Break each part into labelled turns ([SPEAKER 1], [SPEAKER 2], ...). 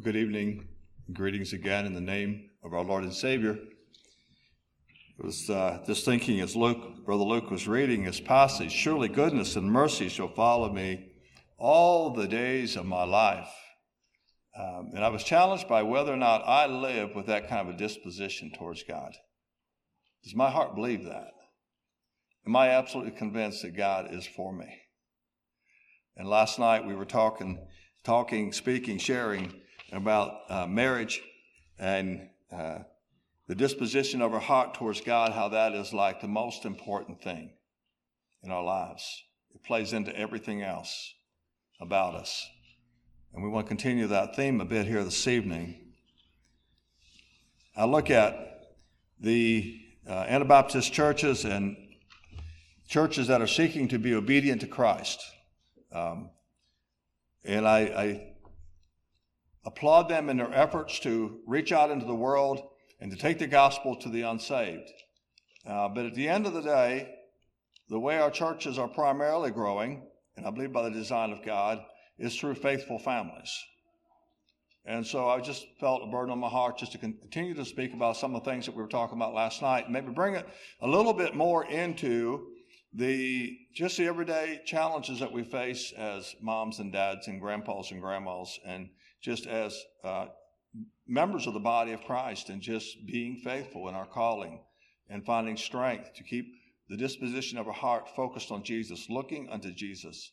[SPEAKER 1] Good evening. Greetings again in the name of our Lord and Savior. It was uh, just thinking as Luke, Brother Luke was reading his passage, surely goodness and mercy shall follow me all the days of my life. Um, and I was challenged by whether or not I live with that kind of a disposition towards God. Does my heart believe that? Am I absolutely convinced that God is for me? And last night we were talking, talking, speaking, sharing about uh, marriage and uh, the disposition of our heart towards God, how that is like the most important thing in our lives. It plays into everything else about us. And we want to continue that theme a bit here this evening. I look at the uh, Anabaptist churches and churches that are seeking to be obedient to Christ. Um, and I, I applaud them in their efforts to reach out into the world and to take the gospel to the unsaved. Uh, but at the end of the day, the way our churches are primarily growing, and I believe by the design of God, is through faithful families. And so I just felt a burden on my heart just to continue to speak about some of the things that we were talking about last night, maybe bring it a little bit more into the just the everyday challenges that we face as moms and dads and grandpas and grandmas, and just as uh, members of the body of Christ and just being faithful in our calling and finding strength to keep the disposition of our heart focused on Jesus, looking unto Jesus.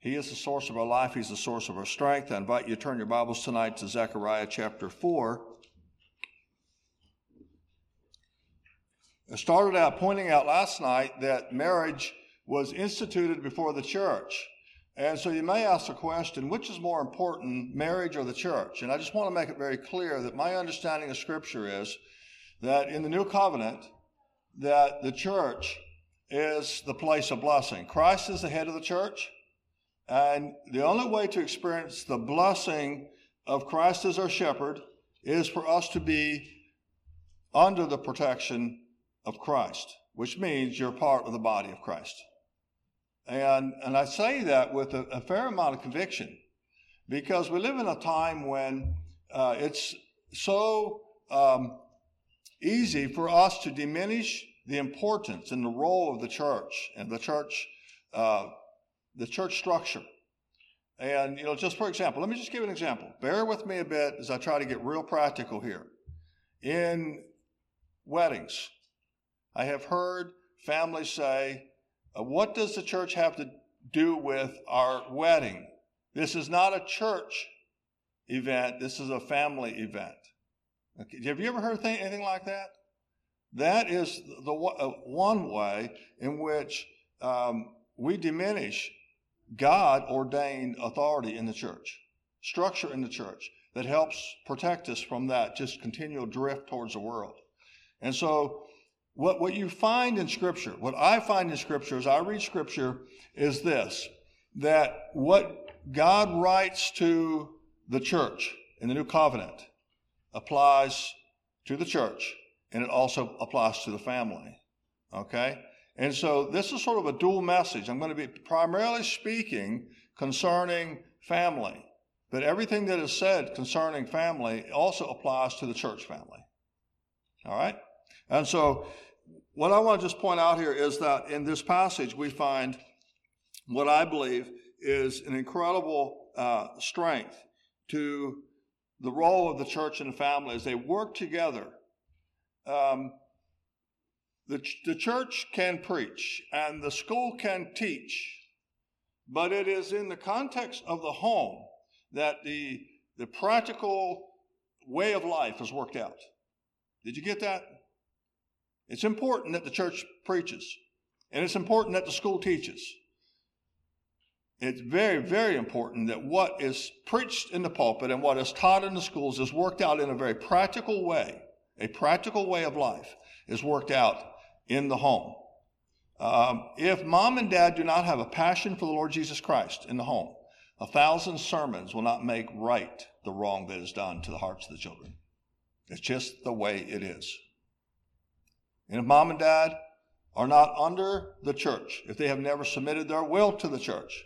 [SPEAKER 1] He is the source of our life, He's the source of our strength. I invite you to turn your Bibles tonight to Zechariah chapter 4. I started out pointing out last night that marriage was instituted before the church. And so you may ask the question, which is more important, marriage or the church? And I just want to make it very clear that my understanding of Scripture is that in the New Covenant, that the church is the place of blessing. Christ is the head of the church, and the only way to experience the blessing of Christ as our shepherd is for us to be under the protection of Christ, which means you're part of the body of Christ. And, and I say that with a, a fair amount of conviction because we live in a time when uh, it's so um, easy for us to diminish the importance and the role of the church and the church, uh, the church structure. And, you know, just for example, let me just give an example. Bear with me a bit as I try to get real practical here. In weddings, I have heard families say, what does the church have to do with our wedding? This is not a church event, this is a family event. Okay. Have you ever heard anything like that? That is the uh, one way in which um, we diminish God ordained authority in the church, structure in the church that helps protect us from that just continual drift towards the world. And so what, what you find in Scripture, what I find in Scripture as I read Scripture, is this that what God writes to the church in the New Covenant applies to the church and it also applies to the family. Okay? And so this is sort of a dual message. I'm going to be primarily speaking concerning family, but everything that is said concerning family also applies to the church family. All right? And so what I want to just point out here is that in this passage, we find what I believe is an incredible uh, strength to the role of the church and the family as they work together. Um, the, the church can preach and the school can teach, but it is in the context of the home that the, the practical way of life is worked out. Did you get that? It's important that the church preaches, and it's important that the school teaches. It's very, very important that what is preached in the pulpit and what is taught in the schools is worked out in a very practical way. A practical way of life is worked out in the home. Um, if mom and dad do not have a passion for the Lord Jesus Christ in the home, a thousand sermons will not make right the wrong that is done to the hearts of the children. It's just the way it is. And if mom and dad are not under the church, if they have never submitted their will to the church,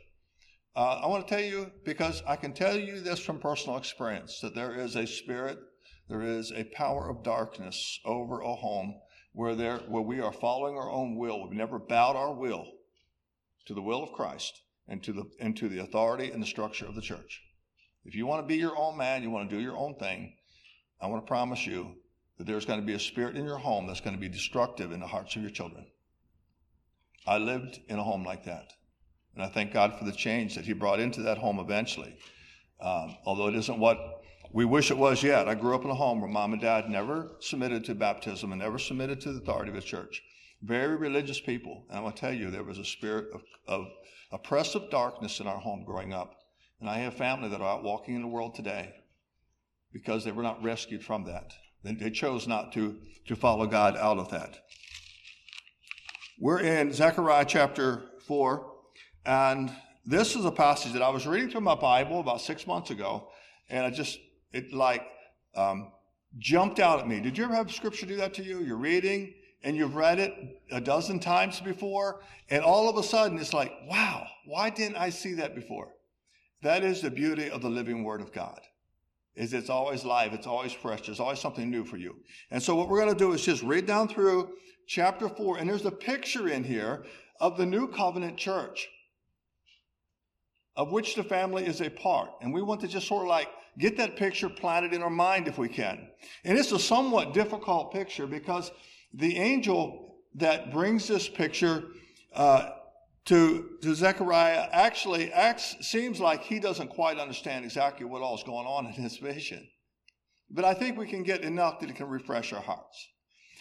[SPEAKER 1] Uh, I want to tell you because I can tell you this from personal experience that there is a spirit, there is a power of darkness over a home where there where we are following our own will. We've never bowed our will to the will of Christ and to the and to the authority and the structure of the church. If you want to be your own man, you want to do your own thing, I want to promise you that there's going to be a spirit in your home that's going to be destructive in the hearts of your children. I lived in a home like that. And I thank God for the change that He brought into that home eventually. Um, although it isn't what we wish it was yet. I grew up in a home where mom and dad never submitted to baptism and never submitted to the authority of the church. Very religious people. And I'm going to tell you, there was a spirit of, of oppressive darkness in our home growing up. And I have family that are out walking in the world today because they were not rescued from that. They chose not to, to follow God out of that. We're in Zechariah chapter 4, and this is a passage that I was reading through my Bible about six months ago, and I just, it like um, jumped out at me. Did you ever have scripture do that to you? You're reading, and you've read it a dozen times before, and all of a sudden it's like, wow, why didn't I see that before? That is the beauty of the living Word of God. Is it's always live, it's always fresh, there's always something new for you. And so what we're going to do is just read down through chapter four, and there's a picture in here of the new covenant church, of which the family is a part. And we want to just sort of like get that picture planted in our mind if we can. And it's a somewhat difficult picture because the angel that brings this picture uh, to, to Zechariah actually acts, seems like he doesn't quite understand exactly what all is going on in his vision. But I think we can get enough that it can refresh our hearts.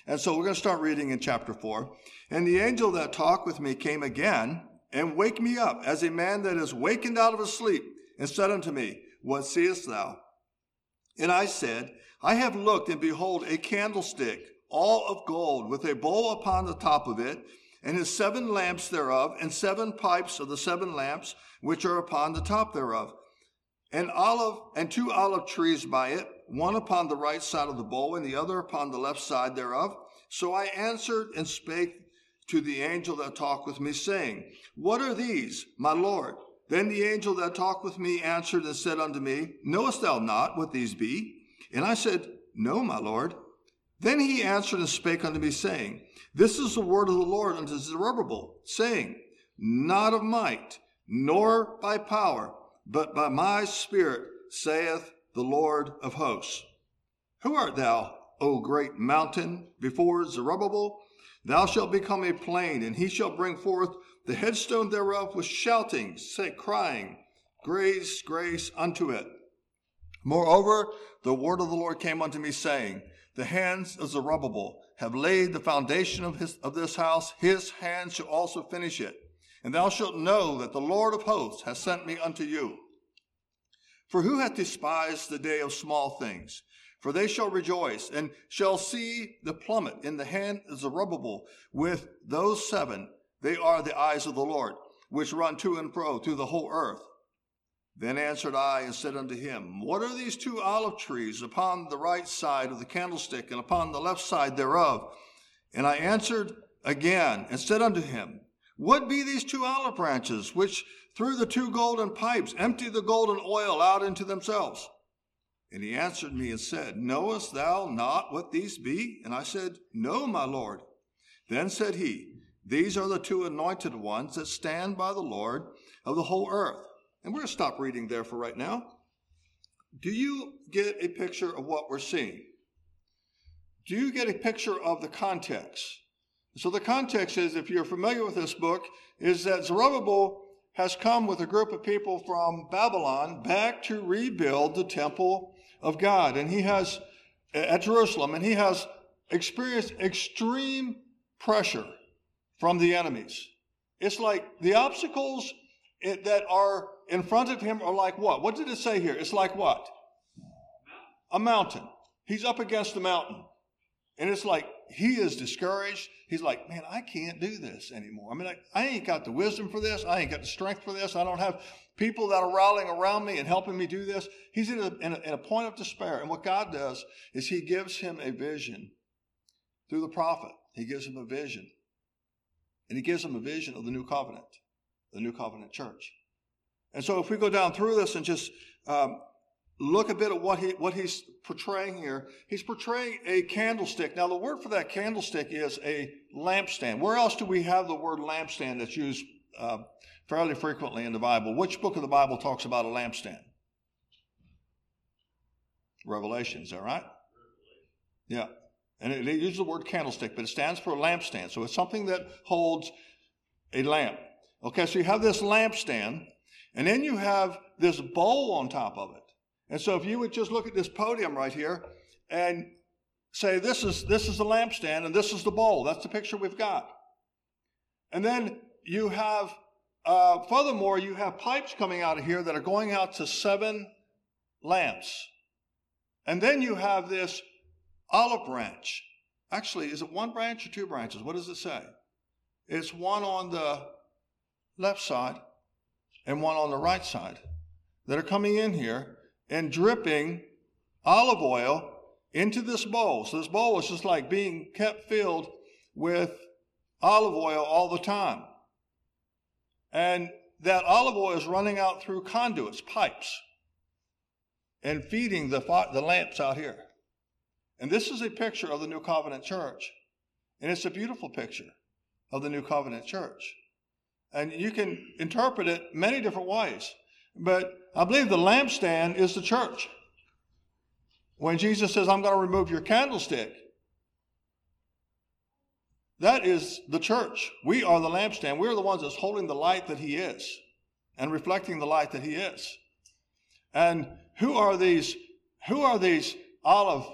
[SPEAKER 1] And so we're going to start reading in chapter 4. And the angel that talked with me came again and wake me up as a man that is wakened out of his sleep and said unto me, What seest thou? And I said, I have looked and behold a candlestick, all of gold, with a bowl upon the top of it and his seven lamps thereof, and seven pipes of the seven lamps which are upon the top thereof, and olive and two olive trees by it, one upon the right side of the bowl, and the other upon the left side thereof. So I answered and spake to the angel that talked with me, saying, What are these, my Lord? Then the angel that talked with me answered and said unto me, Knowest thou not what these be? And I said, No, my Lord. Then he answered and spake unto me, saying, This is the word of the Lord unto Zerubbabel, saying, Not of might, nor by power, but by my spirit, saith the Lord of hosts. Who art thou, O great mountain, before Zerubbabel? Thou shalt become a plain, and he shall bring forth the headstone thereof with shouting, say, crying, Grace, grace unto it. Moreover, the word of the Lord came unto me, saying, the hands of Zerubbabel have laid the foundation of, his, of this house, his hands shall also finish it. And thou shalt know that the Lord of hosts has sent me unto you. For who hath despised the day of small things? For they shall rejoice and shall see the plummet in the hand of Zerubbabel with those seven. They are the eyes of the Lord, which run to and fro through the whole earth. Then answered I and said unto him, What are these two olive trees upon the right side of the candlestick and upon the left side thereof? And I answered again and said unto him, What be these two olive branches which through the two golden pipes empty the golden oil out into themselves? And he answered me and said, Knowest thou not what these be? And I said, No, my Lord. Then said he, These are the two anointed ones that stand by the Lord of the whole earth. And we're going to stop reading there for right now. Do you get a picture of what we're seeing? Do you get a picture of the context? So the context is, if you're familiar with this book, is that Zerubbabel has come with a group of people from Babylon back to rebuild the temple of God. And he has, at Jerusalem, and he has experienced extreme pressure from the enemies. It's like the obstacles that are in front of him are like what? What did it say here? It's like what? A mountain. He's up against the mountain. And it's like he is discouraged. He's like, man, I can't do this anymore. I mean, I, I ain't got the wisdom for this. I ain't got the strength for this. I don't have people that are rallying around me and helping me do this. He's in a, in a, in a point of despair. And what God does is he gives him a vision through the prophet. He gives him a vision. And he gives him a vision of the new covenant, the new covenant church. And so if we go down through this and just um, look a bit at what he what he's portraying here, he's portraying a candlestick. Now the word for that candlestick is a lampstand. Where else do we have the word lampstand that's used uh, fairly frequently in the Bible? Which book of the Bible talks about a lampstand? Revelation, is that right? Yeah. And it, it uses the word candlestick, but it stands for a lampstand. So it's something that holds a lamp. Okay, so you have this lampstand, and then you have this bowl on top of it. And so if you would just look at this podium right here and say, this is, this is the lampstand and this is the bowl. That's the picture we've got. And then you have, uh, furthermore, you have pipes coming out of here that are going out to seven lamps. And then you have this olive branch. Actually, is it one branch or two branches? What does it say? It's one on the left side and one on the right side that are coming in here and dripping olive oil into this bowl. So this bowl is just like being kept filled with olive oil all the time. And that olive oil is running out through conduits, pipes, and feeding the, the lamps out here. And this is a picture of the New Covenant Church. And it's a beautiful picture of the New Covenant Church. And you can interpret it many different ways. But I believe the lampstand is the church. When Jesus says, I'm going to remove your candlestick, that is the church. We are the lampstand. We're the ones that's holding the light that He is and reflecting the light that He is. And who are these? Who are these olive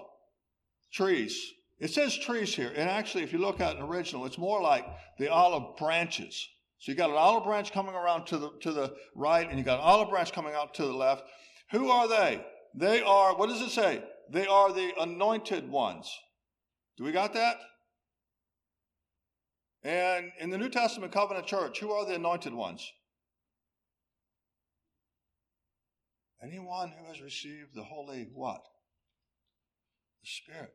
[SPEAKER 1] trees? It says trees here, and actually, if you look at an original, it's more like the olive branches. So you got an olive branch coming around to the to the right, and you got an olive branch coming out to the left. Who are they? They are, what does it say? They are the anointed ones. Do we got that? And in the New Testament covenant church, who are the anointed ones? Anyone who has received the holy what? The Spirit.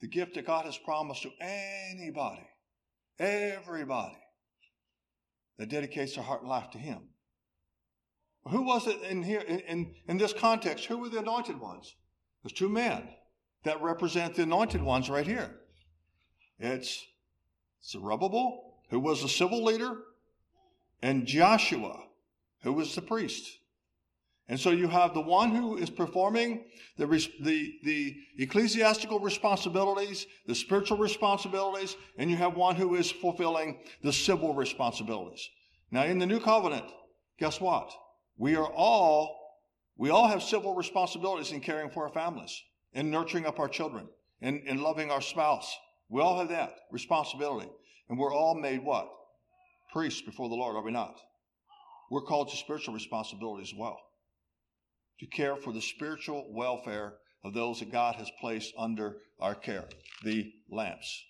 [SPEAKER 1] The gift that God has promised to anybody, everybody that dedicates their heart and life to Him. Who was it in here, in, in this context? Who were the anointed ones? There's two men that represent the anointed ones right here. It's Zerubbabel, who was the civil leader, and Joshua, who was the priest. And so you have the one who is performing the, the, the ecclesiastical responsibilities, the spiritual responsibilities, and you have one who is fulfilling the civil responsibilities. Now, in the new covenant, guess what? We are all, we all have civil responsibilities in caring for our families, in nurturing up our children, in, in loving our spouse. We all have that responsibility. And we're all made what? Priests before the Lord, are we not? We're called to spiritual responsibility as well to care for the spiritual welfare of those that God has placed under our care, the lamps.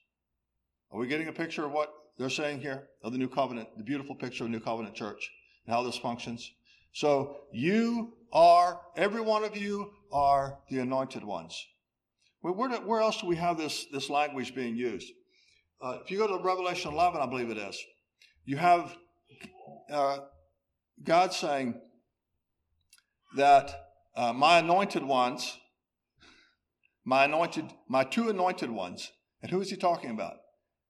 [SPEAKER 1] Are we getting a picture of what they're saying here of the new covenant, the beautiful picture of the new covenant church and how this functions? So you are, every one of you are the anointed ones. Where, where else do we have this, this language being used? Uh, if you go to Revelation 11, I believe it is, you have uh, God saying, that uh, my anointed ones, my anointed, my two anointed ones, and who is he talking about?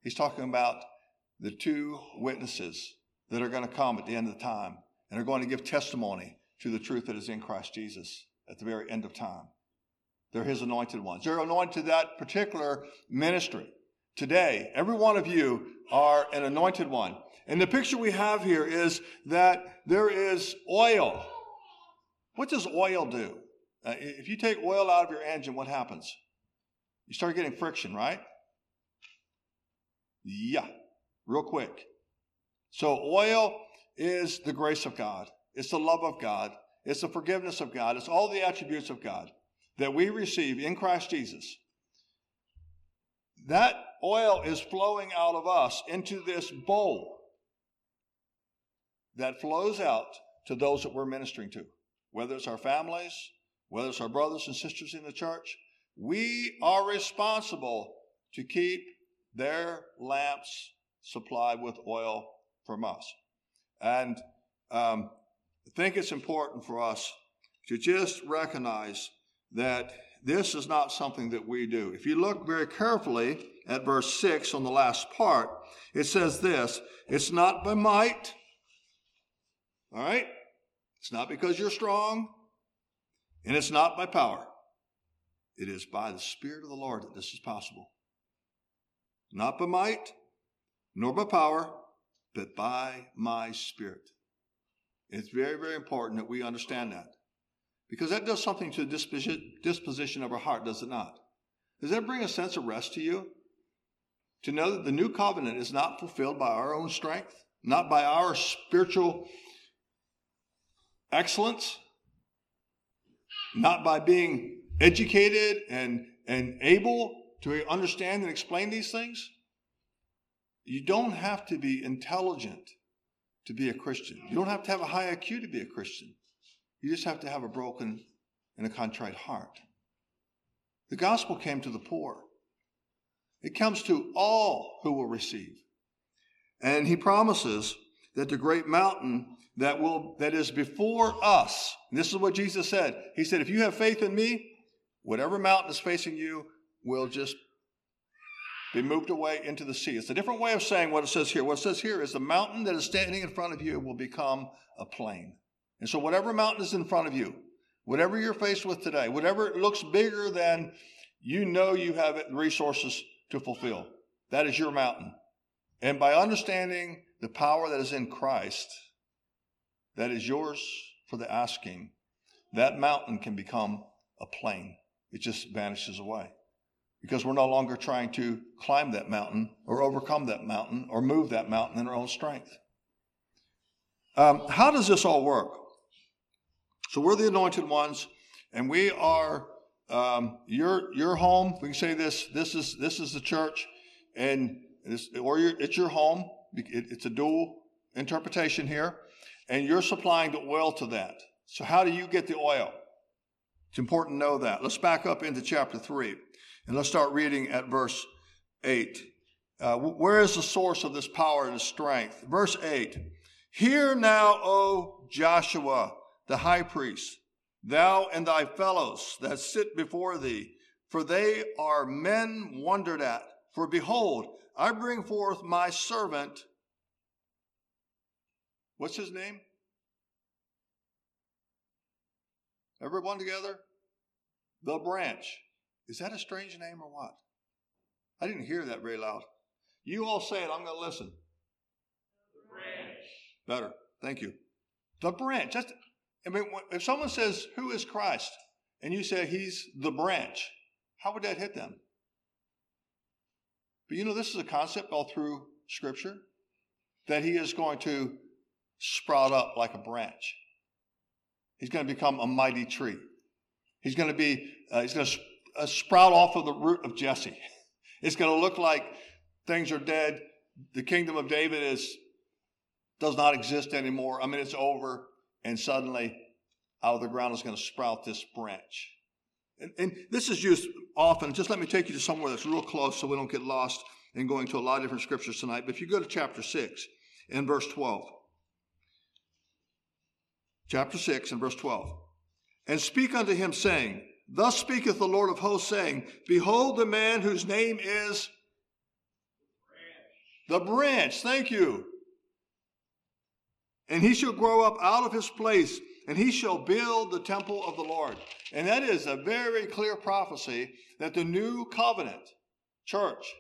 [SPEAKER 1] He's talking about the two witnesses that are going to come at the end of the time and are going to give testimony to the truth that is in Christ Jesus at the very end of time. They're his anointed ones. They're anointed to that particular ministry. Today, every one of you are an anointed one. And the picture we have here is that there is oil what does oil do? Uh, if you take oil out of your engine, what happens? You start getting friction, right? Yeah, real quick. So, oil is the grace of God, it's the love of God, it's the forgiveness of God, it's all the attributes of God that we receive in Christ Jesus. That oil is flowing out of us into this bowl that flows out to those that we're ministering to whether it's our families, whether it's our brothers and sisters in the church, we are responsible to keep their lamps supplied with oil from us. And um, think it's important for us to just recognize that this is not something that we do. If you look very carefully at verse 6 on the last part, it says this it's not by might, all right? It's not because you're strong, and it's not by power. It is by the Spirit of the Lord that this is possible. Not by might, nor by power, but by my Spirit. It's very, very important that we understand that. Because that does something to the disposition of our heart, does it not? Does that bring a sense of rest to you? To know that the new covenant is not fulfilled by our own strength, not by our spiritual excellence, not by being educated and, and able to understand and explain these things. You don't have to be intelligent to be a Christian. You don't have to have a high IQ to be a Christian. You just have to have a broken and a contrite heart. The gospel came to the poor. It comes to all who will receive. And he promises that the great mountain that will that is before us. this is what Jesus said. He said, if you have faith in me, whatever mountain is facing you will just be moved away into the sea. It's a different way of saying what it says here. What it says here is the mountain that is standing in front of you will become a plain. And so, whatever mountain is in front of you, whatever you're faced with today, whatever looks bigger than you know you have resources to fulfill, that is your mountain. And by understanding the power that is in Christ, that is yours for the asking, that mountain can become a plain. It just vanishes away because we're no longer trying to climb that mountain or overcome that mountain or move that mountain in our own strength. Um, how does this all work? So we're the anointed ones, and we are um, your your home. We can say this: this is this is the church, and this, or it's your home. It, it's a dual interpretation here, and you're supplying the oil to that. So how do you get the oil? It's important to know that. Let's back up into chapter three. And let's start reading at verse 8. Uh, where is the source of this power and strength? Verse 8 Hear now, O Joshua, the high priest, thou and thy fellows that sit before thee, for they are men wondered at. For behold, I bring forth my servant. What's his name? Everyone together? The branch. Is that a strange name or what? I didn't hear that very loud. You all say it, I'm going to listen.
[SPEAKER 2] The branch.
[SPEAKER 1] Better. Thank you. The branch. That's, I mean, if someone says, Who is Christ? and you say he's the branch, how would that hit them? But you know, this is a concept all through Scripture that he is going to sprout up like a branch. He's going to become a mighty tree. He's going to be, uh, he's going to a sprout off of the root of Jesse. It's going to look like things are dead. The kingdom of David is does not exist anymore. I mean, it's over, and suddenly out of the ground is going to sprout this branch. And, and, this is used often. Just let me take you to somewhere that's real close so we don't get lost in going to a lot of different scriptures tonight. But if you go to chapter 6 and verse 12, chapter 6 and verse 12, and speak unto him, saying, Thus speaketh the Lord of hosts, saying, Behold the man whose name is the branch. Thank you. And he shall grow up out of his place, and he shall build the temple of the Lord. And that is a very clear prophecy that the new covenant church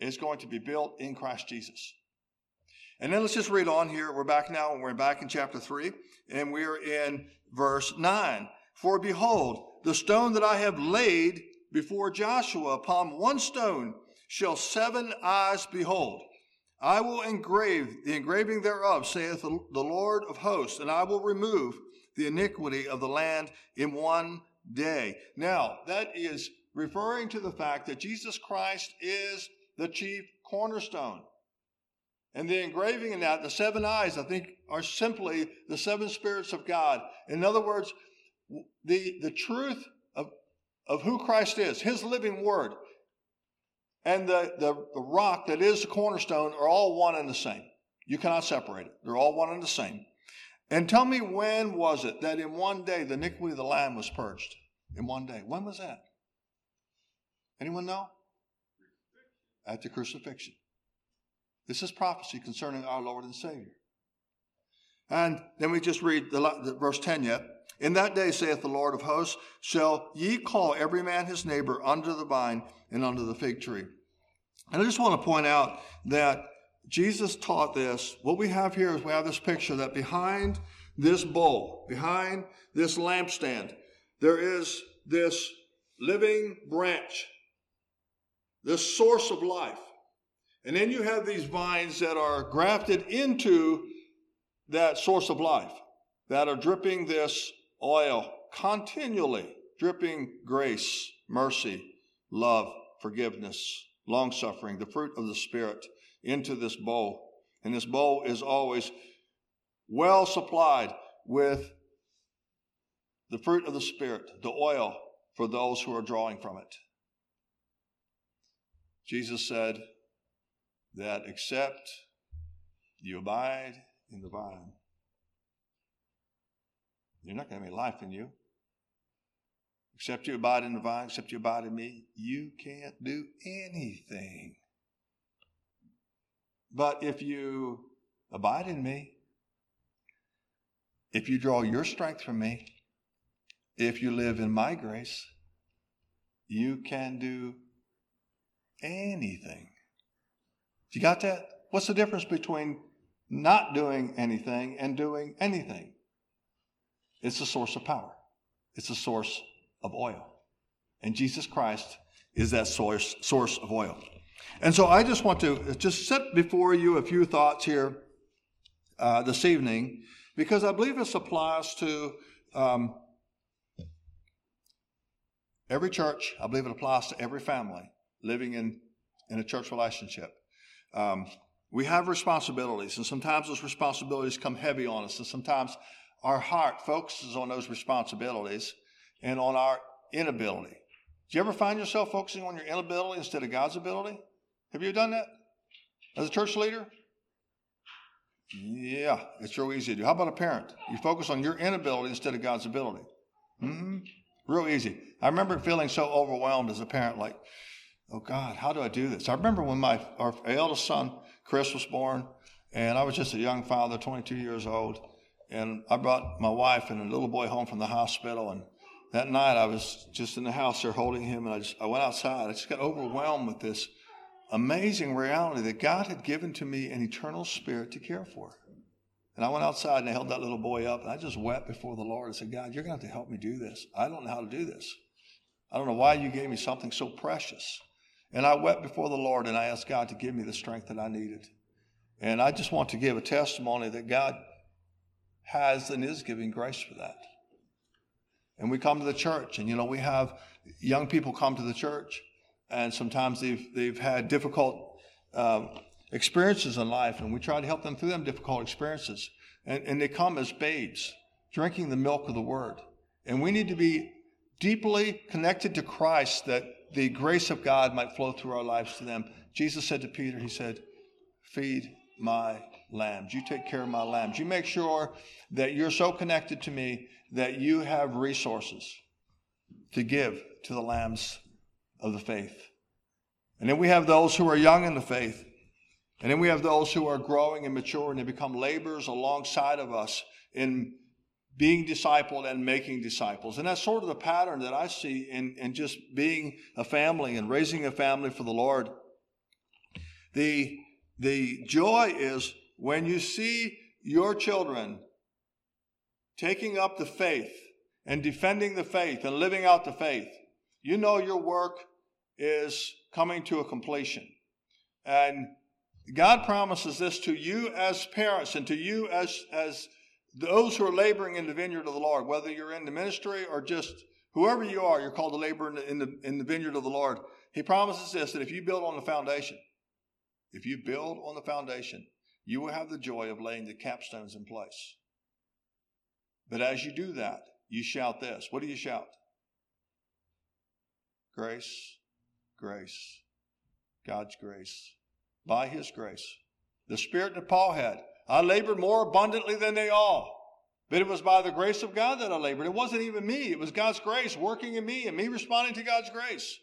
[SPEAKER 1] is going to be built in Christ Jesus. And then let's just read on here. We're back now, and we're back in chapter 3, and we're in verse 9. For behold, the stone that I have laid before Joshua, upon one stone shall seven eyes behold. I will engrave the engraving thereof, saith the Lord of hosts, and I will remove the iniquity of the land in one day. Now, that is referring to the fact that Jesus Christ is the chief cornerstone. And the engraving in that, the seven eyes, I think, are simply the seven spirits of God. In other words, the, the truth of, of who Christ is, his living word, and the, the, the rock that is the cornerstone are all one and the same. You cannot separate it. They're all one and the same. And tell me when was it that in one day the iniquity of the Lamb was purged? In one day. When was that? Anyone know? At the crucifixion. This is prophecy concerning our Lord and Savior. And then we just read the, the, verse 10 yet. In that day, saith the Lord of hosts, shall ye call every man his neighbor under the vine and under the fig tree. And I just want to point out that Jesus taught this. What we have here is we have this picture that behind this bowl, behind this lampstand, there is this living branch, this source of life. And then you have these vines that are grafted into that source of life, that are dripping this oil continually, dripping grace, mercy, love, forgiveness, long suffering, the fruit of the Spirit into this bowl. And this bowl is always well supplied with the fruit of the Spirit, the oil for those who are drawing from it. Jesus said that except you abide in the vine, you're not going to have any life in you. Except you abide in the vine, except you abide in me, you can't do anything. But if you abide in me, if you draw your strength from me, if you live in my grace, you can do anything. You got that? What's the difference between not doing anything and doing anything? It's a source of power. It's a source of oil. And Jesus Christ is that source, source of oil. And so I just want to just set before you a few thoughts here uh, this evening because I believe this applies to um, every church. I believe it applies to every family living in, in a church relationship. Um, we have responsibilities, and sometimes those responsibilities come heavy on us, and sometimes our heart focuses on those responsibilities and on our inability. Do you ever find yourself focusing on your inability instead of God's ability? Have you done that as a church leader? Yeah, it's real easy to do. How about a parent? You focus on your inability instead of God's ability. Mm-hmm. Real easy. I remember feeling so overwhelmed as a parent, like, oh God, how do I do this? I remember when my our eldest son, Chris, was born, and I was just a young father, 22 years old, and I brought my wife and a little boy home from the hospital, and that night I was just in the house there holding him, and I just I went outside. I just got overwhelmed with this amazing reality that God had given to me an eternal spirit to care for. And I went outside and I held that little boy up and I just wept before the Lord and said, God, you're going to have to help me do this. I don't know how to do this. I don't know why you gave me something so precious. And I wept before the Lord and I asked God to give me the strength that I needed. And I just want to give a testimony that God has and is giving grace for that. And we come to the church, and you know, we have young people come to the church, and sometimes they've, they've had difficult um, experiences in life, and we try to help them through them difficult experiences. And, and they come as babes, drinking the milk of the word. And we need to be deeply connected to Christ that the grace of God might flow through our lives to them. Jesus said to Peter, He said, Feed my lambs. You take care of my lambs. You make sure that you're so connected to me that you have resources to give to the lambs of the faith. And then we have those who are young in the faith. And then we have those who are growing and maturing and become laborers alongside of us in being discipled and making disciples. And that's sort of the pattern that I see in, in just being a family and raising a family for the Lord. The, the joy is when you see your children taking up the faith and defending the faith and living out the faith, you know your work is coming to a completion. And God promises this to you as parents and to you as, as those who are laboring in the vineyard of the Lord, whether you're in the ministry or just whoever you are, you're called to labor in the, in the, in the vineyard of the Lord. He promises this that if you build on the foundation, if you build on the foundation, you will have the joy of laying the capstones in place. But as you do that, you shout this. What do you shout? Grace, grace, God's grace, by His grace. The spirit that Paul had. I labored more abundantly than they all. But it was by the grace of God that I labored. It wasn't even me. It was God's grace working in me and me responding to God's grace.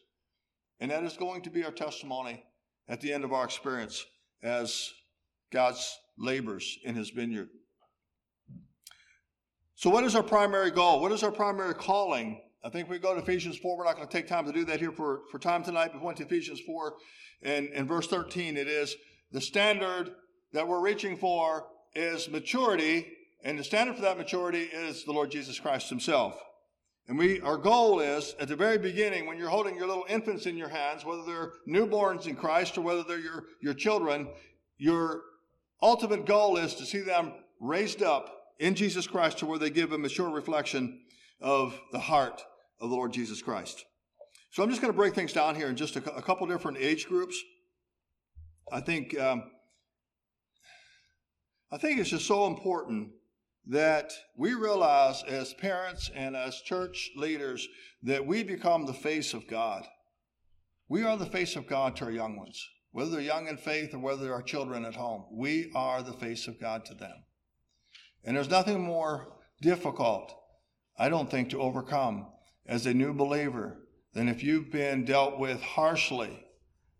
[SPEAKER 1] And that is going to be our testimony at the end of our experience as God's labors in his vineyard. So, what is our primary goal? What is our primary calling? I think we go to Ephesians 4. We're not going to take time to do that here for, for time tonight, but we went to Ephesians 4 and in verse 13 it is the standard that we're reaching for is maturity, and the standard for that maturity is the Lord Jesus Christ Himself. And we, our goal is at the very beginning, when you're holding your little infants in your hands, whether they're newborns in Christ or whether they're your, your children, your ultimate goal is to see them raised up in Jesus Christ to where they give a mature reflection of the heart of the Lord Jesus Christ. So I'm just going to break things down here in just a, a couple different age groups. I think um, I think it's just so important that we realize as parents and as church leaders that we become the face of God. We are the face of God to our young ones, whether they're young in faith or whether they're our children at home. We are the face of God to them. And there's nothing more difficult, I don't think, to overcome as a new believer than if you've been dealt with harshly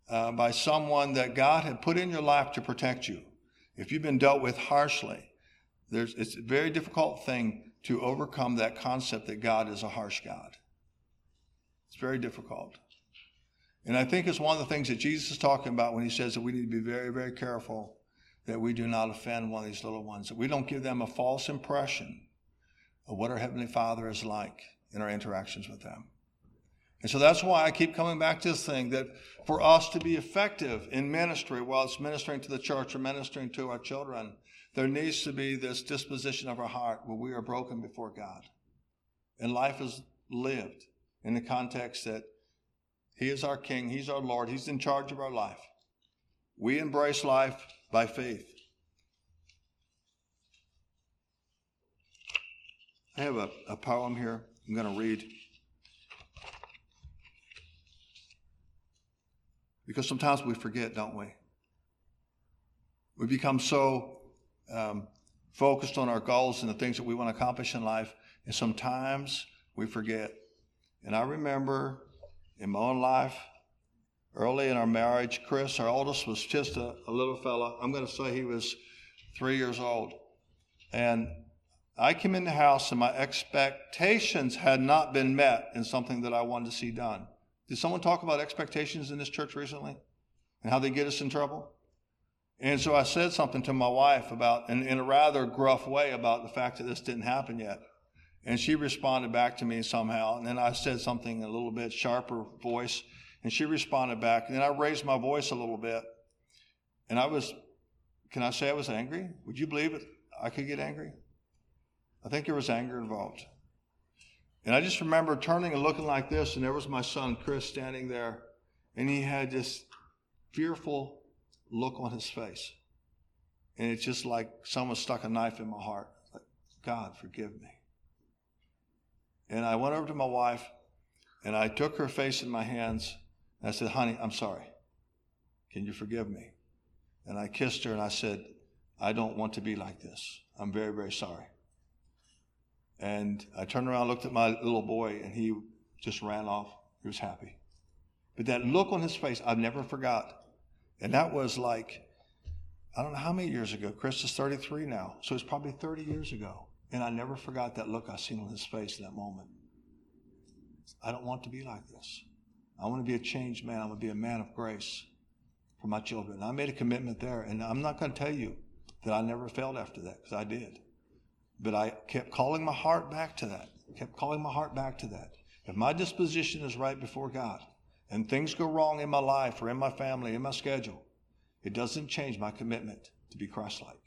[SPEAKER 1] uh, by someone that God had put in your life to protect you. If you've been dealt with harshly, there's, it's a very difficult thing to overcome that concept that God is a harsh God. It's very difficult. And I think it's one of the things that Jesus is talking about when he says that we need to be very, very careful that we do not offend one of these little ones, that we don't give them a false impression of what our Heavenly Father is like in our interactions with them. And so that's why I keep coming back to this thing that for us to be effective in ministry, while it's ministering to the church or ministering to our children, there needs to be this disposition of our heart where we are broken before God. And life is lived in the context that He is our King, He's our Lord, He's in charge of our life. We embrace life by faith. I have a, a poem here I'm going to read. Because sometimes we forget, don't we? We become so um, focused on our goals and the things that we want to accomplish in life, and sometimes we forget. And I remember in my own life, early in our marriage, Chris, our oldest, was just a, a little fella. I'm going to say he was three years old. And I came in the house and my expectations had not been met in something that I wanted to see done. Did someone talk about expectations in this church recently and how they get us in trouble? And so I said something to my wife about, in, in a rather gruff way, about the fact that this didn't happen yet. And she responded back to me somehow. And then I said something in a little bit sharper voice. And she responded back. And then I raised my voice a little bit. And I was, can I say I was angry? Would you believe it? I could get angry. I think there was anger involved. And I just remember turning and looking like this, and there was my son, Chris, standing there, and he had this fearful look on his face. And it's just like someone stuck a knife in my heart. Like, God, forgive me. And I went over to my wife, and I took her face in my hands, and I said, Honey, I'm sorry. Can you forgive me? And I kissed her, and I said, I don't want to be like this. I'm very, very sorry. And I turned around, looked at my little boy, and he just ran off. He was happy. But that look on his face, I've never forgot. And that was like, I don't know how many years ago. Chris is 33 now. So it's probably 30 years ago. And I never forgot that look I seen on his face in that moment. I don't want to be like this. I want to be a changed man. I want to be a man of grace for my children. I made a commitment there. And I'm not going to tell you that I never failed after that because I did. But I kept calling my heart back to that. Kept calling my heart back to that. If my disposition is right before God and things go wrong in my life or in my family, in my schedule, it doesn't change my commitment to be Christ-like.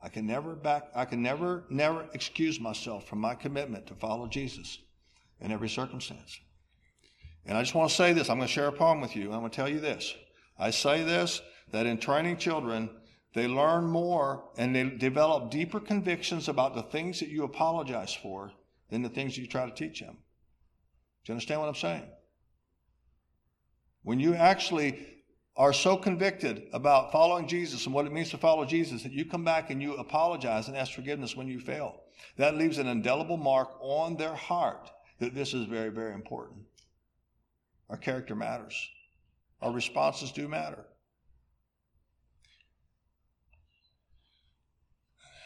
[SPEAKER 1] I can never back, I can never, never excuse myself from my commitment to follow Jesus in every circumstance. And I just want to say this. I'm going to share a poem with you. I'm going to tell you this. I say this that in training children, they learn more and they develop deeper convictions about the things that you apologize for than the things you try to teach them. Do you understand what I'm saying? When you actually are so convicted about following Jesus and what it means to follow Jesus that you come back and you apologize and ask forgiveness when you fail. That leaves an indelible mark on their heart that this is very, very important. Our character matters. Our responses do matter.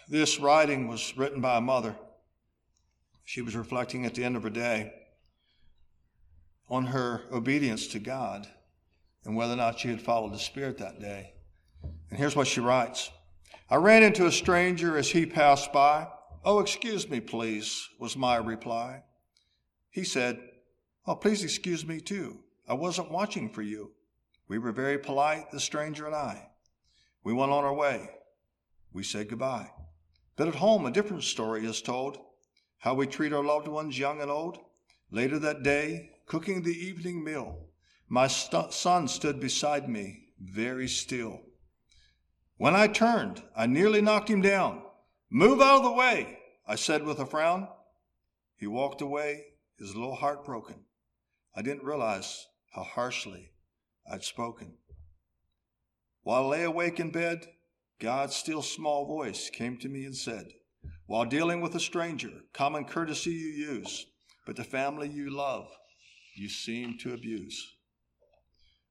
[SPEAKER 1] This writing was written by a mother. She was reflecting at the end of her day on her obedience to God and whether or not she had followed the Spirit that day. And here's what she writes I ran into a stranger as he passed by. Oh, excuse me, please, was my reply. He said, Oh, please excuse me too. I wasn't watching for you. We were very polite, the stranger and I. We went on our way. We said goodbye. But at home, a different story is told how we treat our loved ones, young and old. Later that day, cooking the evening meal, my st- son stood beside me, very still. When I turned, I nearly knocked him down. Move out of the way, I said with a frown. He walked away, his little heart broken. I didn't realize how harshly I'd spoken. While I lay awake in bed, God's still small voice came to me and said, While dealing with a stranger, common courtesy you use, but the family you love, you seem to abuse.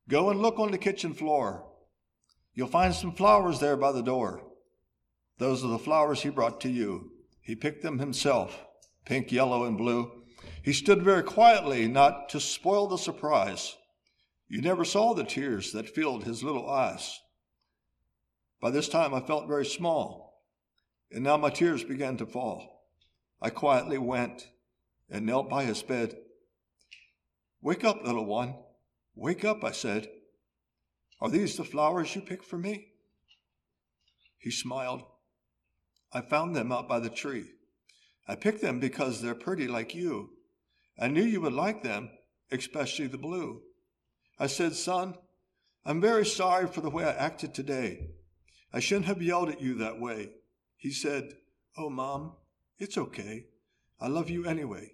[SPEAKER 1] Go and look on the kitchen floor. You'll find some flowers there by the door. Those are the flowers he brought to you. He picked them himself, pink, yellow, and blue. He stood very quietly, not to spoil the surprise. You never saw the tears that filled his little eyes. By this time, I felt very small, and now my tears began to fall. I quietly went and knelt by his bed. Wake up, little one. Wake up, I said. Are these the flowers you picked for me? He smiled. I found them out by the tree. I picked them because they're pretty like you. I knew you would like them, especially the blue. I said, Son, I'm very sorry for the way I acted today. I shouldn't have yelled at you that way. He said, Oh, Mom, it's okay. I love you anyway.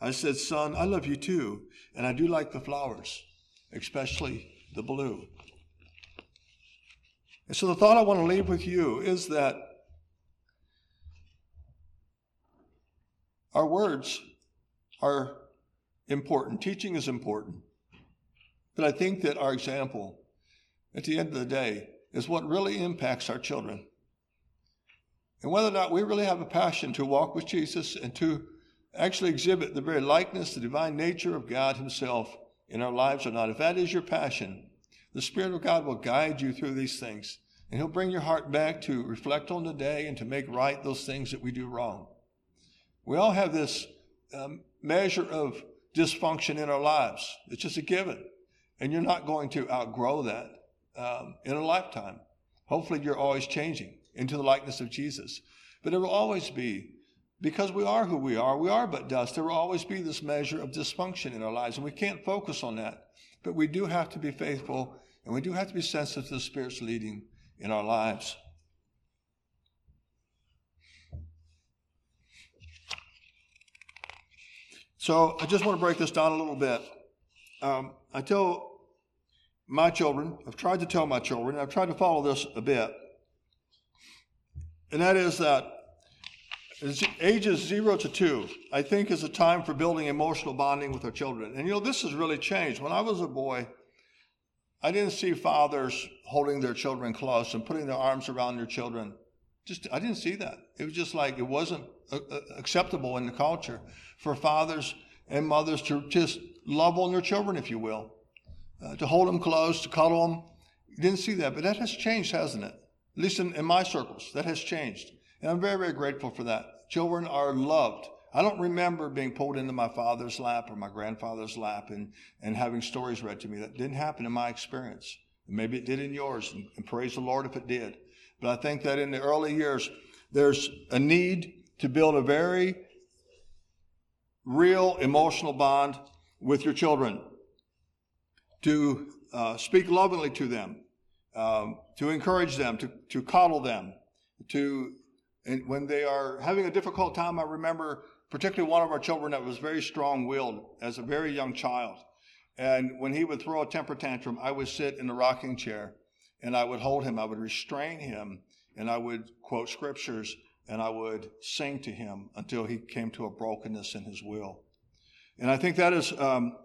[SPEAKER 1] I said, Son, I love you too, and I do like the flowers especially the blue. And so the thought I want to leave with you is that our words are important. Teaching is important. But I think that our example, at the end of the day, is what really impacts our children. And whether or not we really have a passion to walk with Jesus and to actually exhibit the very likeness, the divine nature of God Himself in our lives or not, if that is your passion, the Spirit of God will guide you through these things. And He'll bring your heart back to reflect on the day and to make right those things that we do wrong. We all have this um, measure of dysfunction in our lives. It's just a given. And you're not going to outgrow that um, in a lifetime. Hopefully, you're always changing into the likeness of Jesus. But there will always be because we are who we are, we are but dust. There will always be this measure of dysfunction in our lives, and we can't focus on that. But we do have to be faithful, and we do have to be sensitive to the Spirit's leading in our lives. So I just want to break this down a little bit. Um, I tell my children, I've tried to tell my children, I've tried to follow this a bit, and that is that ages zero to two, I think, is a time for building emotional bonding with our children. And you know, this has really changed. When I was a boy, I didn't see fathers holding their children close and putting their arms around their children. Just, I didn't see that. It was just like it wasn't acceptable in the culture for fathers and mothers to just love on their children, if you will, uh, to hold them close, to cuddle them. You didn't see that, but that has changed, hasn't it? At least in, in my circles, that has changed. And I'm very, very grateful for that. Children are loved. I don't remember being pulled into my father's lap or my grandfather's lap and, and having stories read to me. That didn't happen in my experience. Maybe it did in yours, and, and praise the Lord if it did. But I think that in the early years, there's a need to build a very real emotional bond with your children, to uh, speak lovingly to them, um, to encourage them, to, to coddle them, to when they are having a difficult time, I remember particularly one of our children that was very strong willed as a very young child. And when he would throw a temper tantrum, I would sit in the rocking chair and I would hold him, I would restrain him, and I would quote scriptures and I would sing to him until he came to a brokenness in his will. And I think that is um,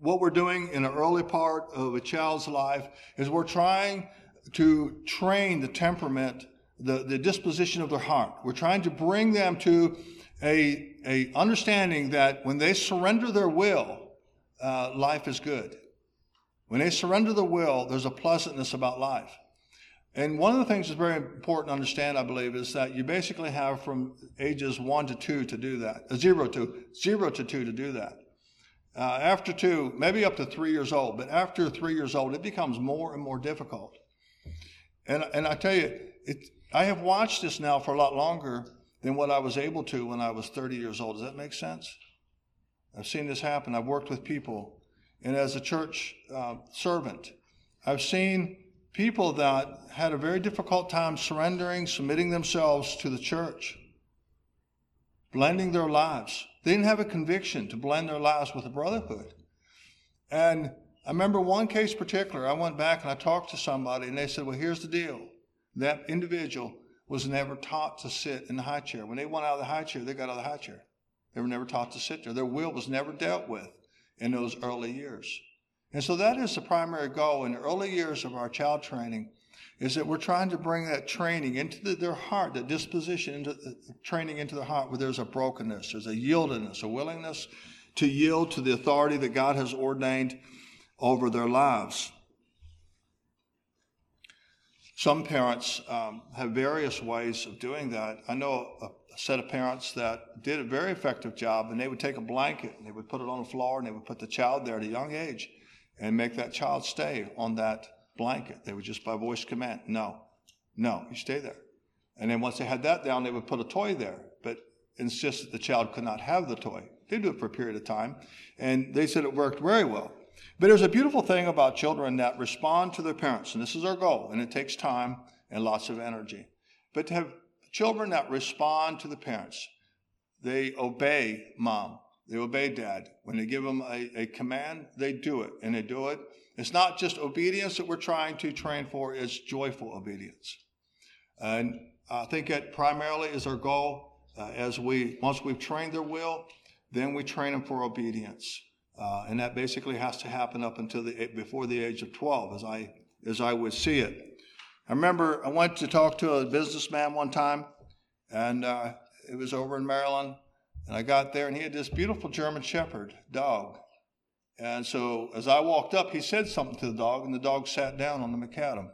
[SPEAKER 1] what we're doing in the early part of a child's life is we're trying to train the temperament, the, the disposition of their heart. We're trying to bring them to a, a understanding that when they surrender their will, uh, life is good. When they surrender the will, there's a pleasantness about life. And one of the things that's very important to understand, I believe, is that you basically have from ages one to two to do that, uh, zero to zero to two to do that. Uh, after two, maybe up to three years old, but after three years old, it becomes more and more difficult. And and I tell you, it, I have watched this now for a lot longer than what I was able to when I was 30 years old. Does that make sense? I've seen this happen. I've worked with people, and as a church uh, servant, I've seen people that had a very difficult time surrendering, submitting themselves to the church, blending their lives. They didn't have a conviction to blend their lives with the brotherhood. And I remember one case particular, I went back and I talked to somebody and they said, Well, here's the deal. That individual was never taught to sit in the high chair. When they went out of the high chair, they got out of the high chair. They were never taught to sit there. Their will was never dealt with in those early years. And so that is the primary goal in the early years of our child training is that we're trying to bring that training into the, their heart, that disposition into the, training into the heart where there's a brokenness, there's a yieldedness, a willingness to yield to the authority that God has ordained over their lives. Some parents um, have various ways of doing that. I know a, set of parents that did a very effective job, and they would take a blanket and they would put it on the floor and they would put the child there at a young age and make that child stay on that blanket. They would just by voice command, no, no, you stay there. And then once they had that down, they would put a toy there, but insist that the child could not have the toy. They do it for a period of time, and they said it worked very well. But there's a beautiful thing about children that respond to their parents, and this is our goal, and it takes time and lots of energy. But to have children that respond to the parents, they obey mom, they obey dad. When they give them a, a command, they do it, and they do it. It's not just obedience that we're trying to train for, it's joyful obedience. And I think that primarily is our goal uh, as we, once we've trained their will, then we train them for obedience. Uh, and that basically has to happen up until the before the age of 12, as I as I would see it. I remember I went to talk to a businessman one time, and uh, it was over in Maryland. And I got there, and he had this beautiful German Shepherd dog. And so as I walked up, he said something to the dog, and the dog sat down on the macadam.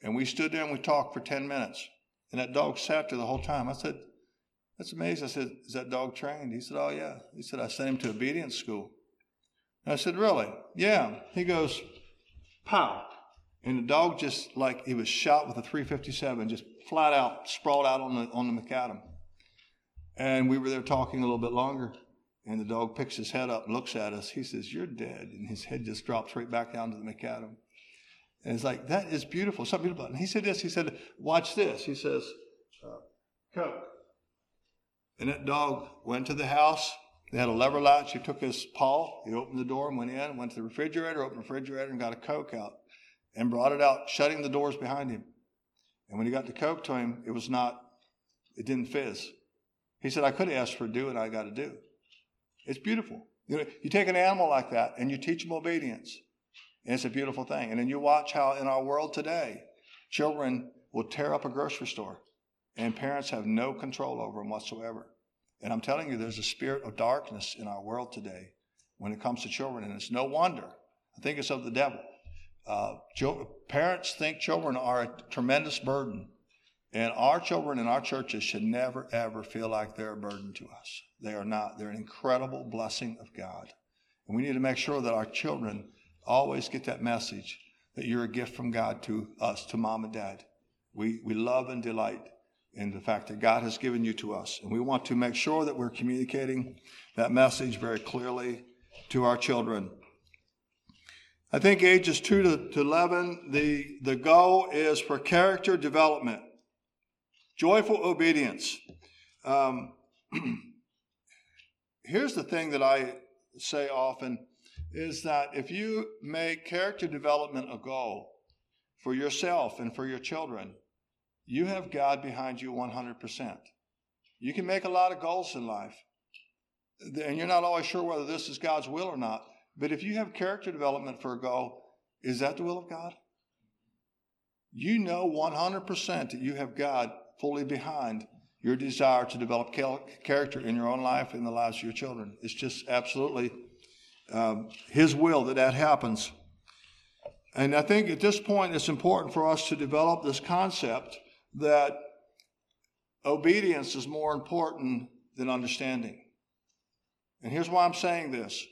[SPEAKER 1] And we stood there and we talked for 10 minutes. And that dog sat there the whole time. I said, That's amazing. I said, Is that dog trained? He said, Oh, yeah. He said, I sent him to obedience school. And I said, Really? Yeah. He goes, Pow. And the dog just like he was shot with a 357, just flat out, sprawled out on the, on the macadam. And we were there talking a little bit longer. And the dog picks his head up and looks at us. He says, You're dead. And his head just drops right back down to the macadam. And it's like, That is beautiful. Something beautiful. And he said this. He said, Watch this. He says, uh, Coke. And that dog went to the house. They had a lever latch. He took his paw. He opened the door and went in, went to the refrigerator, opened the refrigerator, and got a Coke out and brought it out, shutting the doors behind him. And when he got the Coke to him, it was not, it didn't fizz. He said, I could ask for do what I got to do. It's beautiful. You, know, you take an animal like that and you teach them obedience. And it's a beautiful thing. And then you watch how in our world today, children will tear up a grocery store and parents have no control over them whatsoever. And I'm telling you, there's a spirit of darkness in our world today when it comes to children. And it's no wonder. I think it's of the devil. Uh, parents think children are a tremendous burden. And our children in our churches should never, ever feel like they're a burden to us. They are not. They're an incredible blessing of God. And we need to make sure that our children always get that message that you're a gift from God to us, to mom and dad. We, we love and delight in the fact that God has given you to us. And we want to make sure that we're communicating that message very clearly to our children. I think ages 2 to, to 11, the, the goal is for character development. Joyful obedience. Um, here's the thing that I say often is that if you make character development a goal for yourself and for your children, you have God behind you 100%. You can make a lot of goals in life, and you're not always sure whether this is God's will or not. But if you have character development for a goal, is that the will of God? You know 100% that you have God fully behind your desire to develop character in your own life and the lives of your children. It's just absolutely um, His will that that happens. And I think at this point it's important for us to develop this concept that obedience is more important than understanding. And here's why I'm saying this